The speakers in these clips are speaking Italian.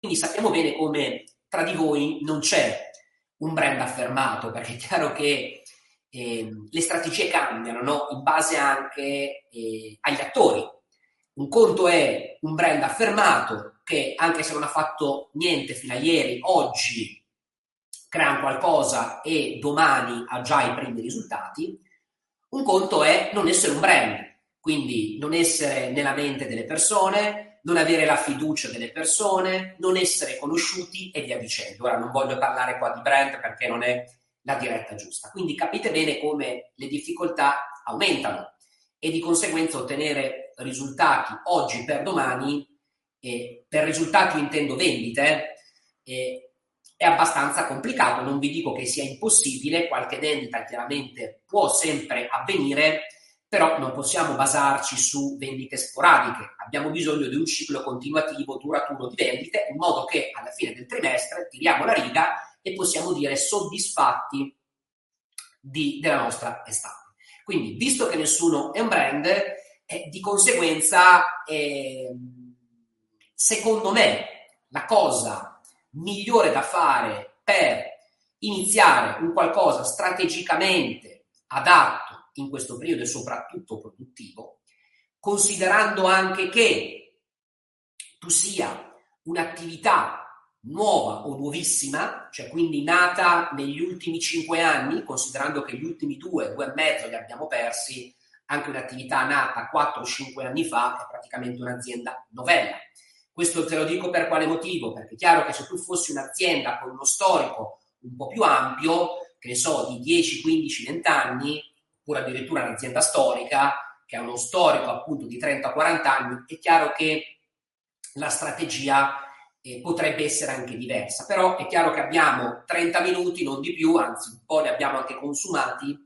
Quindi sappiamo bene come tra di voi non c'è un brand affermato, perché è chiaro che eh, le strategie cambiano no? in base anche eh, agli attori. Un conto è un brand affermato che anche se non ha fatto niente fino a ieri, oggi crea qualcosa e domani ha già i primi risultati. Un conto è non essere un brand, quindi non essere nella mente delle persone, non avere la fiducia delle persone, non essere conosciuti e via dicendo. Ora non voglio parlare qua di brand perché non è la diretta giusta. Quindi capite bene come le difficoltà aumentano e di conseguenza ottenere risultati oggi per domani, e per risultati intendo vendite, eh, è abbastanza complicato. Non vi dico che sia impossibile, qualche vendita chiaramente può sempre avvenire, però non possiamo basarci su vendite sporadiche. Abbiamo bisogno di un ciclo continuativo, duraturo di vendite, in modo che alla fine del trimestre tiriamo la riga e possiamo dire soddisfatti di, della nostra estate. Quindi, visto che nessuno è un brand, eh, di conseguenza, eh, secondo me, la cosa migliore da fare per iniziare un qualcosa strategicamente adatto in questo periodo e soprattutto produttivo, considerando anche che tu sia un'attività nuova o nuovissima, cioè quindi nata negli ultimi cinque anni, considerando che gli ultimi due, due e mezzo li abbiamo persi, anche un'attività nata 4 o 5 anni fa è praticamente un'azienda novella. Questo te lo dico per quale motivo? Perché è chiaro che se tu fossi un'azienda con uno storico un po' più ampio, che ne so, di 10, 15, 20 anni, oppure addirittura un'azienda storica, che ha uno storico appunto di 30-40 anni, è chiaro che la strategia eh, potrebbe essere anche diversa. Però è chiaro che abbiamo 30 minuti, non di più, anzi un po' ne abbiamo anche consumati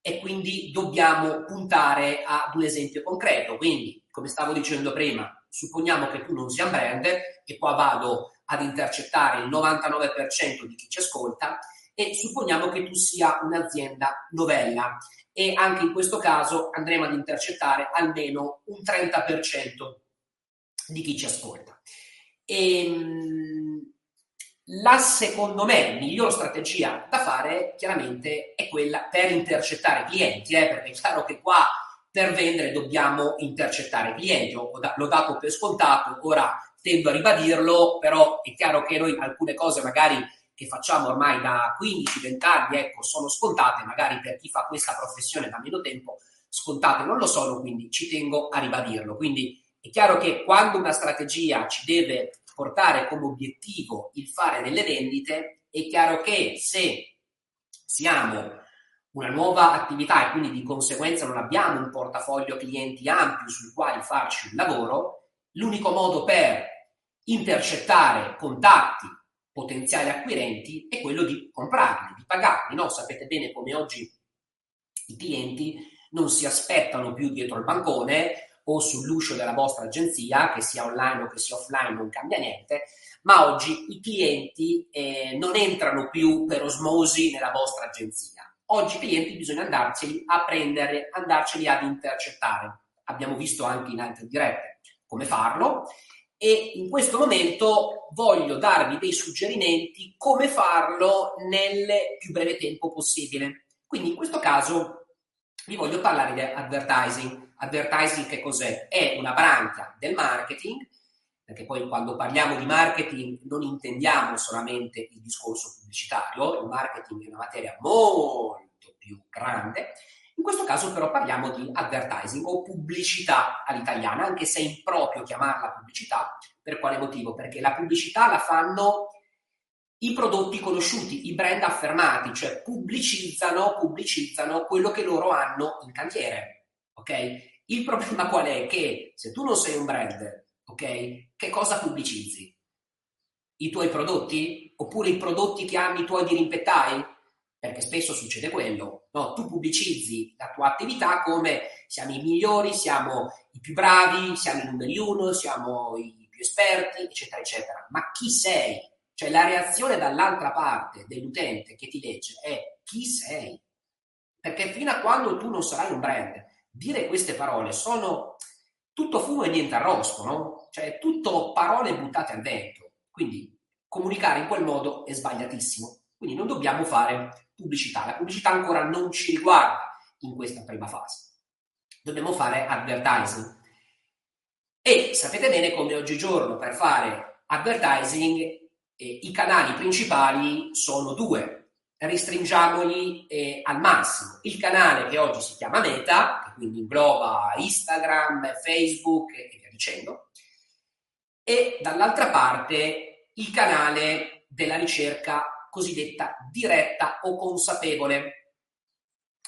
e quindi dobbiamo puntare ad un esempio concreto. Quindi, come stavo dicendo prima, supponiamo che tu non sia un brand e qua vado ad intercettare il 99% di chi ci ascolta e supponiamo che tu sia un'azienda novella e anche in questo caso andremo ad intercettare almeno un 30% di chi ci ascolta. E, ehm, la secondo me miglior strategia da fare chiaramente è quella per intercettare clienti, eh, perché è chiaro che qua per vendere dobbiamo intercettare clienti, l'ho dato per scontato, ora tendo a ribadirlo, però è chiaro che noi alcune cose magari che facciamo ormai da 15-20 anni, ecco, sono scontate, magari per chi fa questa professione da meno tempo, scontate non lo sono, quindi ci tengo a ribadirlo. Quindi è chiaro che quando una strategia ci deve portare come obiettivo il fare delle vendite, è chiaro che se siamo una nuova attività e quindi di conseguenza non abbiamo un portafoglio clienti ampio sul quale farci un lavoro, l'unico modo per intercettare contatti potenziali acquirenti è quello di comprarli, di pagarli. No? Sapete bene come oggi i clienti non si aspettano più dietro il bancone o sull'uscio della vostra agenzia, che sia online o che sia offline, non cambia niente, ma oggi i clienti eh, non entrano più per osmosi nella vostra agenzia. Oggi i clienti bisogna andarceli a prendere, andarceli ad intercettare. Abbiamo visto anche in altre dirette come farlo e in questo momento voglio darvi dei suggerimenti come farlo nel più breve tempo possibile. Quindi in questo caso vi voglio parlare di advertising advertising che cos'è? È una branca del marketing, perché poi quando parliamo di marketing non intendiamo solamente il discorso pubblicitario, il marketing è una materia molto più grande. In questo caso però parliamo di advertising o pubblicità all'italiana, anche se è improprio chiamarla pubblicità. Per quale motivo? Perché la pubblicità la fanno i prodotti conosciuti, i brand affermati, cioè pubblicizzano, pubblicizzano quello che loro hanno in cantiere. Ok? Il problema qual è? Che se tu non sei un brand, ok? Che cosa pubblicizzi? I tuoi prodotti? Oppure i prodotti che hanno i tuoi dirimpettai? Perché spesso succede quello. No, tu pubblicizzi la tua attività come siamo i migliori, siamo i più bravi, siamo i numeri uno, siamo i più esperti, eccetera, eccetera. Ma chi sei? Cioè la reazione dall'altra parte dell'utente che ti legge è chi sei? Perché fino a quando tu non sarai un brand, dire queste parole sono tutto fumo e niente arrosto, no? Cioè tutto parole buttate al vento. Quindi comunicare in quel modo è sbagliatissimo. Quindi non dobbiamo fare pubblicità. La pubblicità ancora non ci riguarda in questa prima fase. Dobbiamo fare advertising. E sapete bene come oggigiorno per fare advertising eh, i canali principali sono due. Restringiamoli eh, al massimo. Il canale che oggi si chiama Meta, che quindi ingloba Instagram, Facebook e via dicendo, e dall'altra parte il canale della ricerca cosiddetta diretta o consapevole.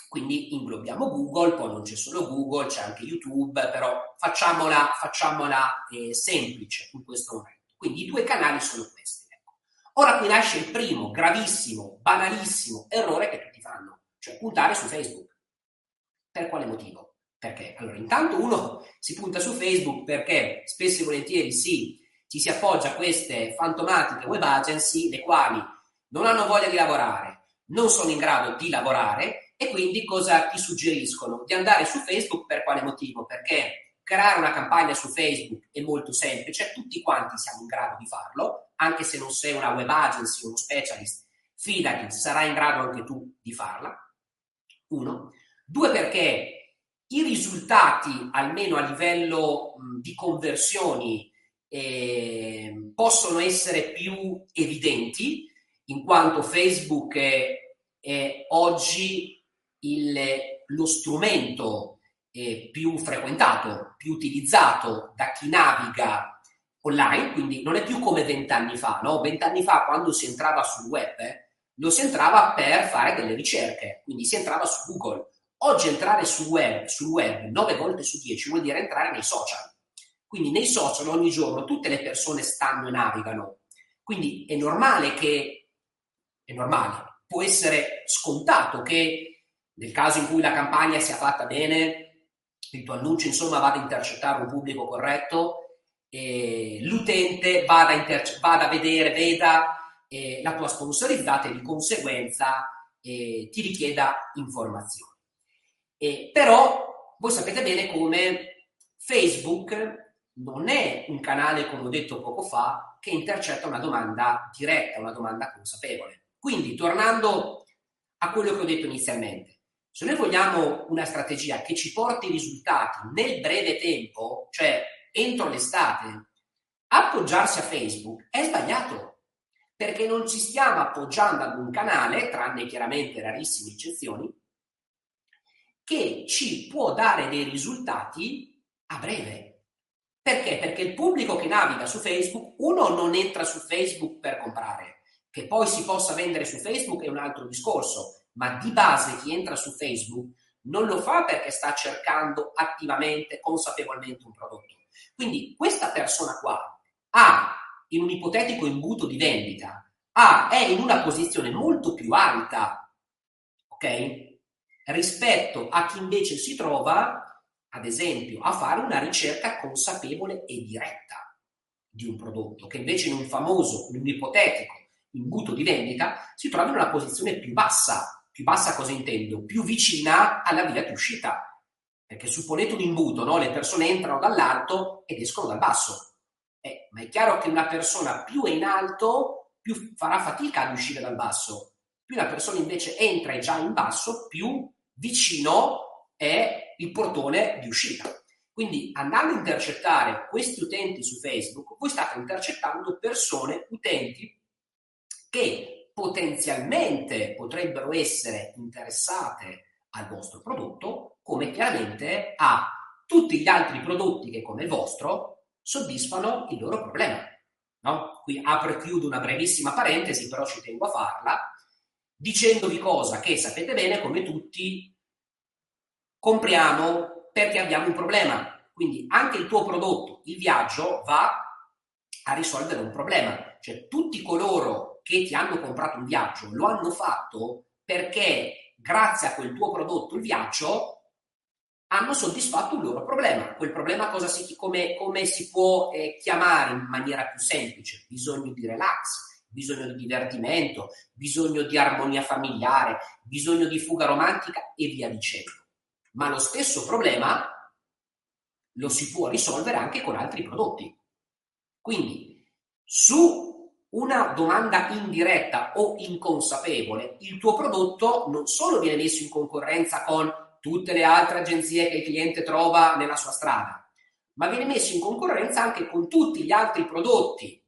Quindi inglobiamo Google, poi non c'è solo Google, c'è anche YouTube, però facciamola, facciamola eh, semplice in questo momento. Quindi i due canali sono questi. Ecco. Ora qui nasce il primo gravissimo, banalissimo errore che tutti fanno, cioè puntare su Facebook. Per quale motivo? Perché? Allora, intanto uno si punta su Facebook perché spesso e volentieri sì, ci si appoggia a queste fantomatiche web agency, le quali non hanno voglia di lavorare, non sono in grado di lavorare e quindi cosa ti suggeriscono? Di andare su Facebook per quale motivo? Perché creare una campagna su Facebook è molto semplice, tutti quanti siamo in grado di farlo, anche se non sei una web agency o uno specialist, fidati, sarai in grado anche tu di farla. Uno. Due, perché i risultati, almeno a livello mh, di conversioni, eh, possono essere più evidenti, in quanto Facebook è, è oggi il, lo strumento eh, più frequentato, più utilizzato da chi naviga online, quindi non è più come vent'anni fa, no? Vent'anni fa quando si entrava sul web, eh, lo si entrava per fare delle ricerche, quindi si entrava su Google Oggi entrare sul web, sul web 9 volte su 10 vuol dire entrare nei social. Quindi nei social ogni giorno tutte le persone stanno e navigano. Quindi è normale che, è normale, può essere scontato che nel caso in cui la campagna sia fatta bene, il tuo annuncio insomma vada a intercettare un pubblico corretto, eh, l'utente vada, interce- vada, a vedere, veda eh, la tua sponsorizzata e di conseguenza eh, ti richieda informazioni. Eh, però voi sapete bene come Facebook non è un canale, come ho detto poco fa, che intercetta una domanda diretta, una domanda consapevole. Quindi, tornando a quello che ho detto inizialmente, se noi vogliamo una strategia che ci porti risultati nel breve tempo, cioè entro l'estate, appoggiarsi a Facebook è sbagliato, perché non ci stiamo appoggiando ad un canale, tranne chiaramente rarissime eccezioni, che ci può dare dei risultati a breve. Perché? Perché il pubblico che naviga su Facebook, uno non entra su Facebook per comprare, che poi si possa vendere su Facebook è un altro discorso, ma di base chi entra su Facebook non lo fa perché sta cercando attivamente, consapevolmente un prodotto. Quindi questa persona qua ha in un ipotetico imbuto di vendita, ha, è in una posizione molto più alta, ok? rispetto a chi invece si trova, ad esempio, a fare una ricerca consapevole e diretta di un prodotto, che invece in un famoso, in un ipotetico imbuto di vendita si trova in una posizione più bassa. Più bassa cosa intendo? Più vicina alla via di uscita. Perché supponete un imbuto, no? le persone entrano dall'alto ed escono dal basso. Eh, ma è chiaro che una persona più è in alto, più farà fatica ad uscire dal basso. Più la persona invece entra e già in basso, più vicino è il portone di uscita. Quindi andando a intercettare questi utenti su Facebook, voi state intercettando persone, utenti che potenzialmente potrebbero essere interessate al vostro prodotto, come chiaramente a tutti gli altri prodotti che come il vostro soddisfano il loro problema. No? Qui apro e chiudo una brevissima parentesi, però ci tengo a farla dicendovi cosa che sapete bene come tutti compriamo perché abbiamo un problema. Quindi anche il tuo prodotto, il viaggio, va a risolvere un problema. Cioè tutti coloro che ti hanno comprato un viaggio lo hanno fatto perché grazie a quel tuo prodotto, il viaggio, hanno soddisfatto un loro problema. Quel problema cosa si, come, come si può eh, chiamare in maniera più semplice? Bisogno di relax, bisogno di divertimento, bisogno di armonia familiare, bisogno di fuga romantica e via dicendo. Ma lo stesso problema lo si può risolvere anche con altri prodotti. Quindi su una domanda indiretta o inconsapevole, il tuo prodotto non solo viene messo in concorrenza con tutte le altre agenzie che il cliente trova nella sua strada, ma viene messo in concorrenza anche con tutti gli altri prodotti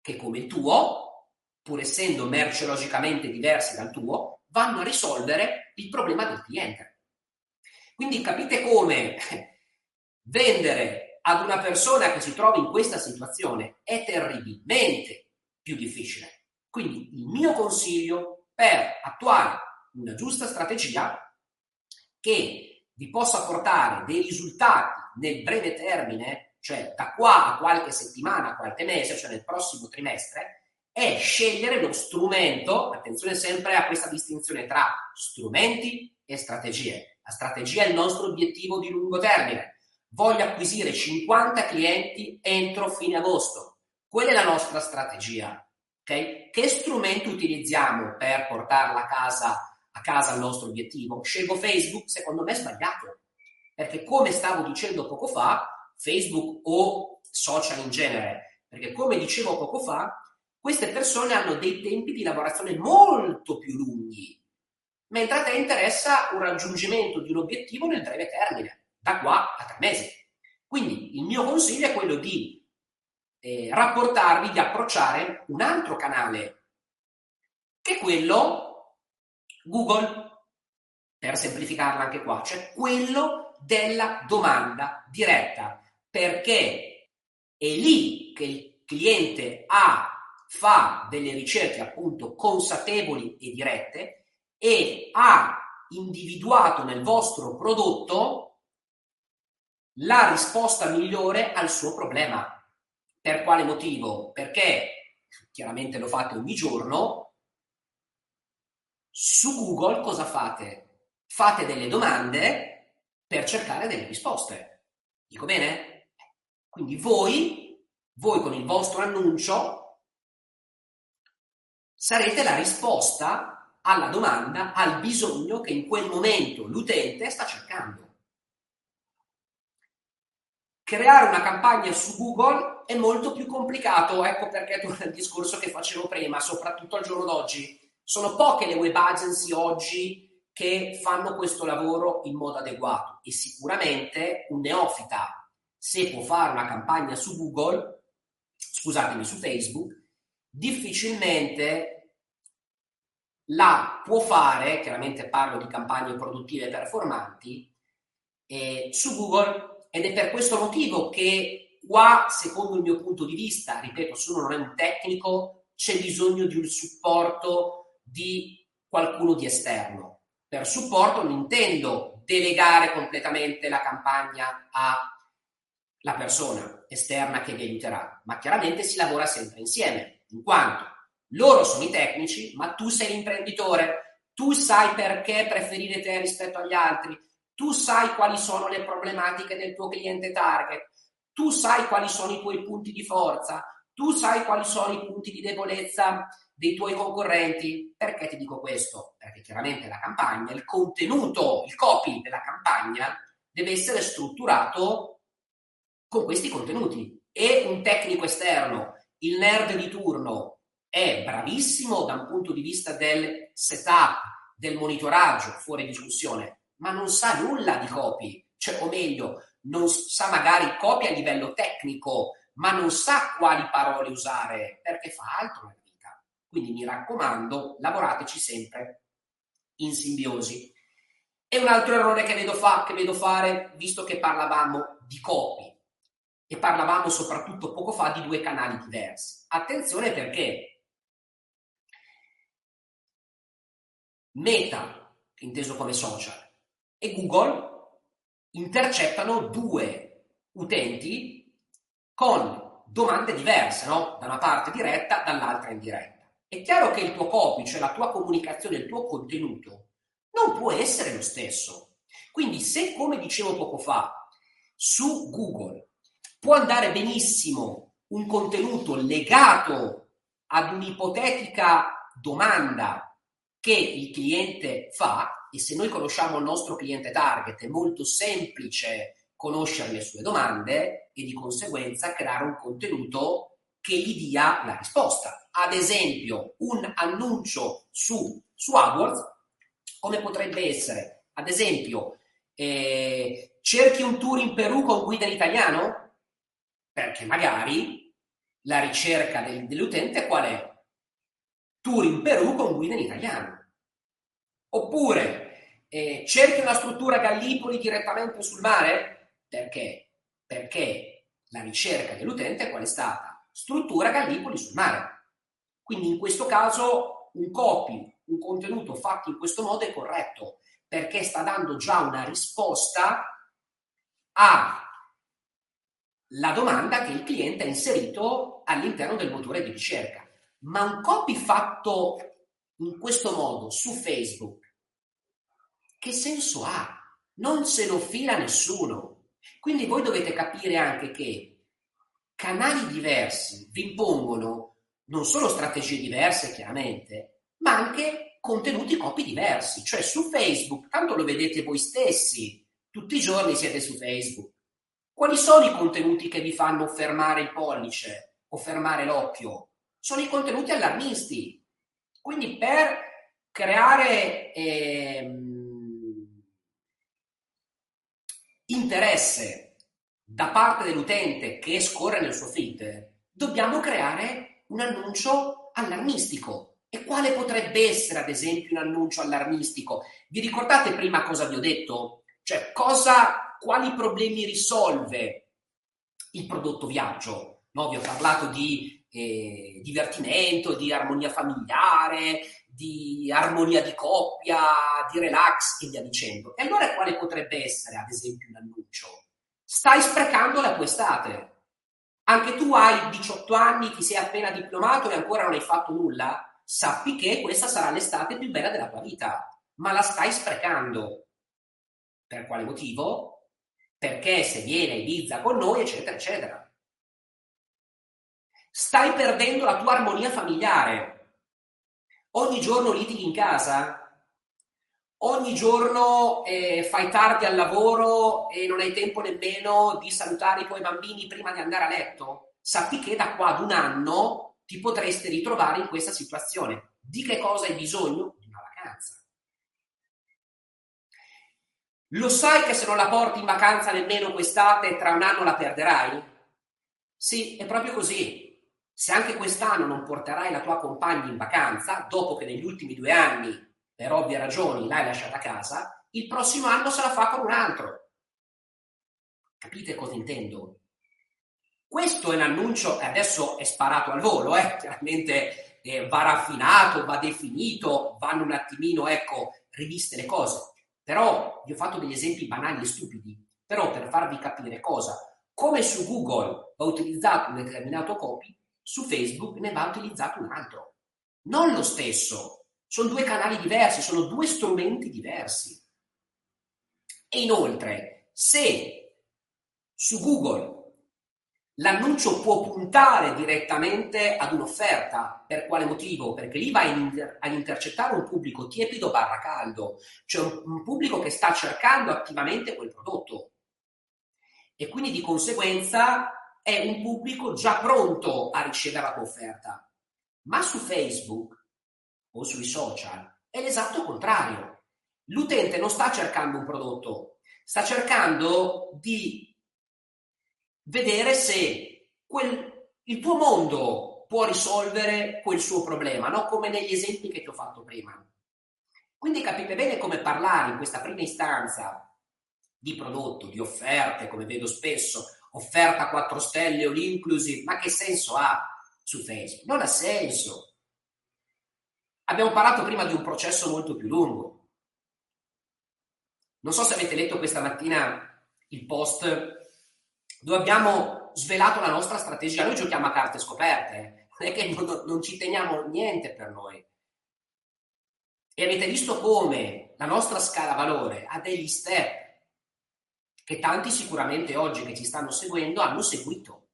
che come il tuo, pur essendo merceologicamente diversi dal tuo, vanno a risolvere il problema del cliente. Quindi capite come vendere ad una persona che si trova in questa situazione è terribilmente più difficile. Quindi il mio consiglio per attuare una giusta strategia che vi possa portare dei risultati nel breve termine, cioè da qua a qualche settimana, qualche mese, cioè nel prossimo trimestre, è scegliere lo strumento, attenzione sempre a questa distinzione tra strumenti e strategie. La strategia è il nostro obiettivo di lungo termine. Voglio acquisire 50 clienti entro fine agosto. Quella è la nostra strategia. Okay? Che strumento utilizziamo per portarla a casa, a casa al nostro obiettivo? Scelgo Facebook? Secondo me è sbagliato. Perché come stavo dicendo poco fa, Facebook o social in genere, perché come dicevo poco fa, queste persone hanno dei tempi di lavorazione molto più lunghi, mentre a te interessa un raggiungimento di un obiettivo nel breve termine, da qua a tre mesi. Quindi il mio consiglio è quello di eh, rapportarvi, di approcciare un altro canale, che è quello Google, per semplificarla anche qua, cioè quello della domanda diretta, perché è lì che il cliente ha fa delle ricerche appunto consapevoli e dirette e ha individuato nel vostro prodotto la risposta migliore al suo problema. Per quale motivo? Perché chiaramente lo fate ogni giorno. Su Google cosa fate? Fate delle domande per cercare delle risposte. Dico bene? Quindi voi, voi con il vostro annuncio sarete la risposta alla domanda, al bisogno che in quel momento l'utente sta cercando. Creare una campagna su Google è molto più complicato, ecco perché torna il discorso che facevo prima, soprattutto al giorno d'oggi. Sono poche le web agency oggi che fanno questo lavoro in modo adeguato e sicuramente un neofita, se può fare una campagna su Google, scusatemi, su Facebook, difficilmente la può fare, chiaramente parlo di campagne produttive performanti, eh, su Google ed è per questo motivo che qua, secondo il mio punto di vista, ripeto, se uno non è un tecnico, c'è bisogno di un supporto di qualcuno di esterno. Per supporto non intendo delegare completamente la campagna alla persona esterna che vi aiuterà, ma chiaramente si lavora sempre insieme, in quanto loro sono i tecnici, ma tu sei l'imprenditore, tu sai perché preferire te rispetto agli altri, tu sai quali sono le problematiche del tuo cliente target, tu sai quali sono i tuoi punti di forza, tu sai quali sono i punti di debolezza dei tuoi concorrenti. Perché ti dico questo? Perché chiaramente la campagna, il contenuto, il copy della campagna deve essere strutturato con questi contenuti. E un tecnico esterno, il nerd di turno, è bravissimo da un punto di vista del setup, del monitoraggio, fuori discussione, ma non sa nulla di copy, cioè, o meglio, non sa magari copy a livello tecnico, ma non sa quali parole usare perché fa altro nella vita. Quindi mi raccomando, lavorateci sempre in simbiosi. E un altro errore che vedo, fa, che vedo fare, visto che parlavamo di copy e parlavamo soprattutto poco fa di due canali diversi. Attenzione perché Meta, inteso come social, e Google intercettano due utenti con domande diverse, no? Da una parte diretta, dall'altra indiretta. È chiaro che il tuo copy, cioè la tua comunicazione, il tuo contenuto, non può essere lo stesso. Quindi se, come dicevo poco fa, su Google può andare benissimo un contenuto legato ad un'ipotetica domanda che il cliente fa e se noi conosciamo il nostro cliente target è molto semplice conoscere le sue domande e di conseguenza creare un contenuto che gli dia la risposta ad esempio un annuncio su, su AdWords, come potrebbe essere, ad esempio, eh, cerchi un tour in Perù con guida in italiano? Perché magari la ricerca del, dell'utente qual è? Tour in Perù con guida in italiano. Oppure eh, cerchi una struttura Gallipoli direttamente sul mare? Perché? Perché la ricerca dell'utente qual è stata? Struttura Gallipoli sul mare. Quindi in questo caso un copy, un contenuto fatto in questo modo è corretto perché sta dando già una risposta alla domanda che il cliente ha inserito all'interno del motore di ricerca. Ma un copy fatto in questo modo su Facebook, che senso ha? Non se lo fila nessuno. Quindi voi dovete capire anche che canali diversi vi impongono non solo strategie diverse, chiaramente, ma anche contenuti copy diversi. Cioè su Facebook, tanto lo vedete voi stessi, tutti i giorni siete su Facebook. Quali sono i contenuti che vi fanno fermare il pollice o fermare l'occhio? Sono i contenuti allarmisti. Quindi per creare ehm, interesse da parte dell'utente che scorre nel suo feed, dobbiamo creare un annuncio allarmistico. E quale potrebbe essere, ad esempio, un annuncio allarmistico? Vi ricordate prima cosa vi ho detto? Cioè, cosa, quali problemi risolve il prodotto viaggio? No, vi ho parlato di eh, divertimento, di armonia familiare, di armonia di coppia, di relax e via dicendo. E allora quale potrebbe essere, ad esempio, un annuncio? Stai sprecando la tua estate. Anche tu hai 18 anni, ti sei appena diplomato e ancora non hai fatto nulla? Sappi che questa sarà l'estate più bella della tua vita, ma la stai sprecando. Per quale motivo? Perché se viene Ibiza con noi, eccetera, eccetera. Stai perdendo la tua armonia familiare. Ogni giorno litighi in casa? Ogni giorno eh, fai tardi al lavoro e non hai tempo nemmeno di salutare i tuoi bambini prima di andare a letto? Sappi che da qua ad un anno ti potresti ritrovare in questa situazione. Di che cosa hai bisogno? Di una vacanza. Lo sai che se non la porti in vacanza nemmeno quest'estate, tra un anno la perderai? Sì, è proprio così. Se anche quest'anno non porterai la tua compagna in vacanza, dopo che negli ultimi due anni, per ovvie ragioni, l'hai lasciata a casa, il prossimo anno se la fa con un altro. Capite cosa intendo? Questo è l'annuncio, adesso è sparato al volo, eh? chiaramente eh, va raffinato, va definito, vanno un attimino, ecco, riviste le cose. Però vi ho fatto degli esempi banali e stupidi, però per farvi capire cosa. Come su Google va utilizzato un determinato copy, su Facebook ne va utilizzato un altro. Non lo stesso, sono due canali diversi, sono due strumenti diversi. E inoltre, se su Google l'annuncio può puntare direttamente ad un'offerta. Per quale motivo? Perché lì inter- ad intercettare un pubblico tiepido barra caldo, cioè un pubblico che sta cercando attivamente quel prodotto. E quindi di conseguenza è un pubblico già pronto a ricevere la tua offerta. Ma su Facebook o sui social è l'esatto contrario. L'utente non sta cercando un prodotto, sta cercando di vedere se quel, il tuo mondo può risolvere quel suo problema, no? come negli esempi che ti ho fatto prima. Quindi capite bene come parlare in questa prima istanza di prodotto, di offerte, come vedo spesso, offerta 4 stelle o l'inclusive, ma che senso ha su Facebook? Non ha senso. Abbiamo parlato prima di un processo molto più lungo. Non so se avete letto questa mattina il post dove abbiamo svelato la nostra strategia. Noi giochiamo a carte scoperte, non è che non, non ci teniamo niente per noi. E avete visto come la nostra scala valore ha degli step che tanti sicuramente oggi che ci stanno seguendo hanno seguito.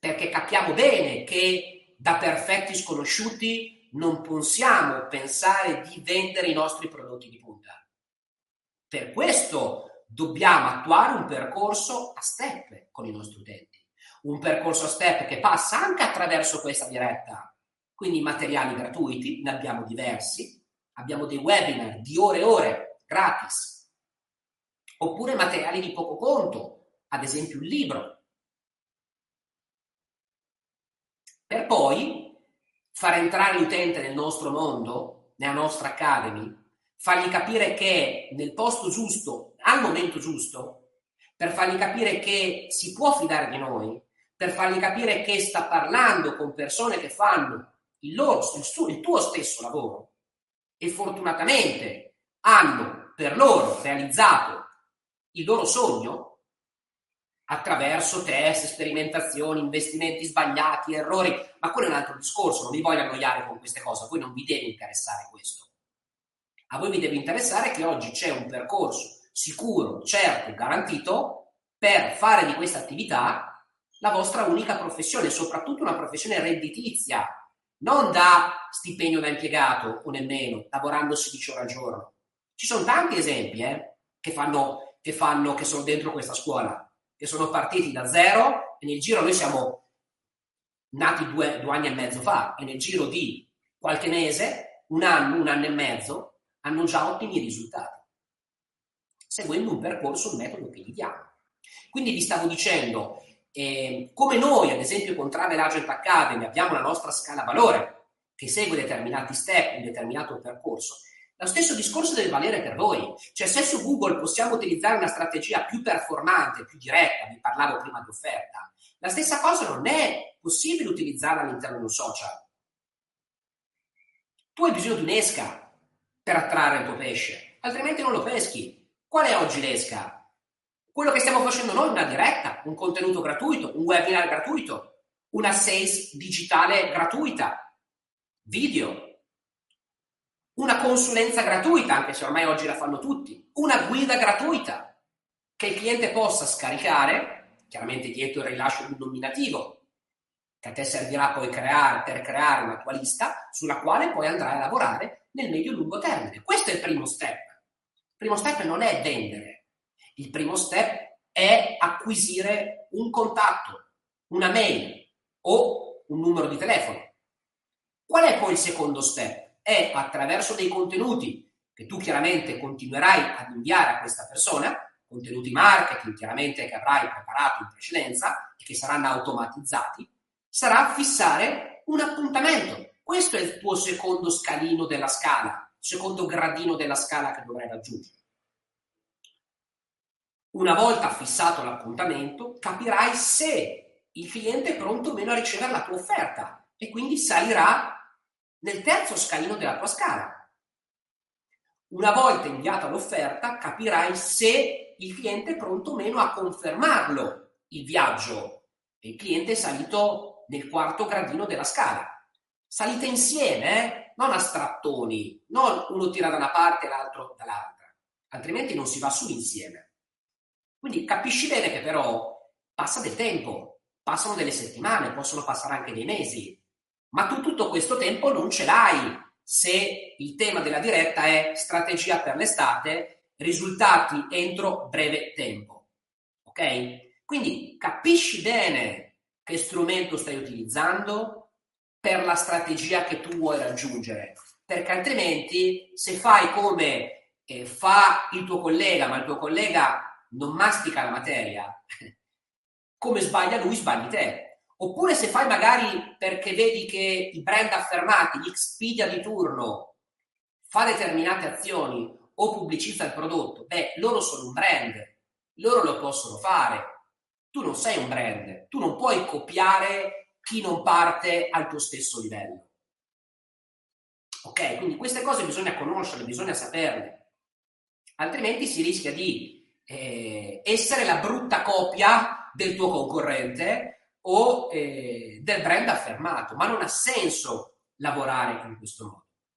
Perché capiamo bene che da perfetti sconosciuti non possiamo pensare di vendere i nostri prodotti di punta. Per questo dobbiamo attuare un percorso a step con i nostri utenti. un percorso a step che passa anche attraverso questa diretta, quindi materiali gratuiti, ne abbiamo diversi, abbiamo dei webinar di ore e ore gratis, oppure materiali di poco conto, ad esempio un libro, per poi far entrare l'utente nel nostro mondo, nella nostra academy, fargli capire che nel posto giusto, al momento giusto, per fargli capire che si può fidare di noi, per fargli capire che sta parlando con persone che fanno il, loro, il, suo, il tuo stesso lavoro e fortunatamente hanno per loro realizzato il loro sogno attraverso test, sperimentazioni, investimenti sbagliati, errori, ma quello è un altro discorso, non vi voglio annoiare con queste cose, a voi non vi deve interessare questo. A voi vi deve interessare che oggi c'è un percorso sicuro, certo, garantito per fare di questa attività la vostra unica professione, soprattutto una professione redditizia, non da stipendio da impiegato o nemmeno lavorando 16 ore al giorno. Ci sono tanti esempi eh, che, fanno, che, fanno, che sono dentro questa scuola, che sono partiti da zero e nel giro noi siamo nati due, due anni e mezzo fa e nel giro di qualche mese, un anno, un anno e mezzo, hanno già ottimi risultati, seguendo un percorso, un metodo che gli diamo. Quindi vi stavo dicendo, eh, come noi, ad esempio, con Travel Agent Academy abbiamo la nostra scala valore che segue determinati step, un determinato percorso, lo stesso discorso deve valere per voi. Cioè, se su Google possiamo utilizzare una strategia più performante, più diretta, vi parlavo prima di offerta, la stessa cosa non è possibile utilizzarla all'interno di un social. Tu hai bisogno di un'esca per attrarre il tuo pesce, altrimenti non lo peschi. Qual è oggi l'esca? Quello che stiamo facendo noi, una diretta, un contenuto gratuito, un webinar gratuito, una sales digitale gratuita, video, una consulenza gratuita, anche se ormai oggi la fanno tutti, una guida gratuita che il cliente possa scaricare, chiaramente dietro il rilascio di un nominativo, che a te servirà poi creare, per creare una tua lista sulla quale poi andrai a lavorare nel medio-lungo termine. Questo è il primo step. Il primo step non è vendere, il primo step è acquisire un contatto, una mail o un numero di telefono. Qual è poi il secondo step? È attraverso dei contenuti che tu chiaramente continuerai ad inviare a questa persona, contenuti marketing chiaramente che avrai preparato in precedenza e che saranno automatizzati, sarà fissare un appuntamento. Questo è il tuo secondo scalino della scala, secondo gradino della scala che dovrai raggiungere. Una volta fissato l'appuntamento, capirai se il cliente è pronto o meno a ricevere la tua offerta e quindi salirà nel terzo scalino della tua scala. Una volta inviata l'offerta, capirai se il cliente è pronto o meno a confermarlo il viaggio e il cliente è salito nel quarto gradino della scala. Salite insieme, eh? non a strattoni, non uno tira da una parte e l'altro dall'altra, altrimenti non si va su insieme. Quindi capisci bene che però passa del tempo, passano delle settimane, possono passare anche dei mesi, ma tu tutto questo tempo non ce l'hai se il tema della diretta è strategia per l'estate, risultati entro breve tempo. Ok? Quindi capisci bene che strumento stai utilizzando per la strategia che tu vuoi raggiungere, perché altrimenti se fai come eh, fa il tuo collega, ma il tuo collega non mastica la materia, come sbaglia lui, sbagli te. Oppure se fai magari perché vedi che i brand affermati, l'Expedia di turno, fa determinate azioni o pubblicizza il prodotto, beh, loro sono un brand, loro lo possono fare. Tu non sei un brand, tu non puoi copiare chi non parte al tuo stesso livello. Ok? Quindi queste cose bisogna conoscerle, bisogna saperle, altrimenti si rischia di eh, essere la brutta copia del tuo concorrente o eh, del brand affermato, ma non ha senso lavorare in questo modo.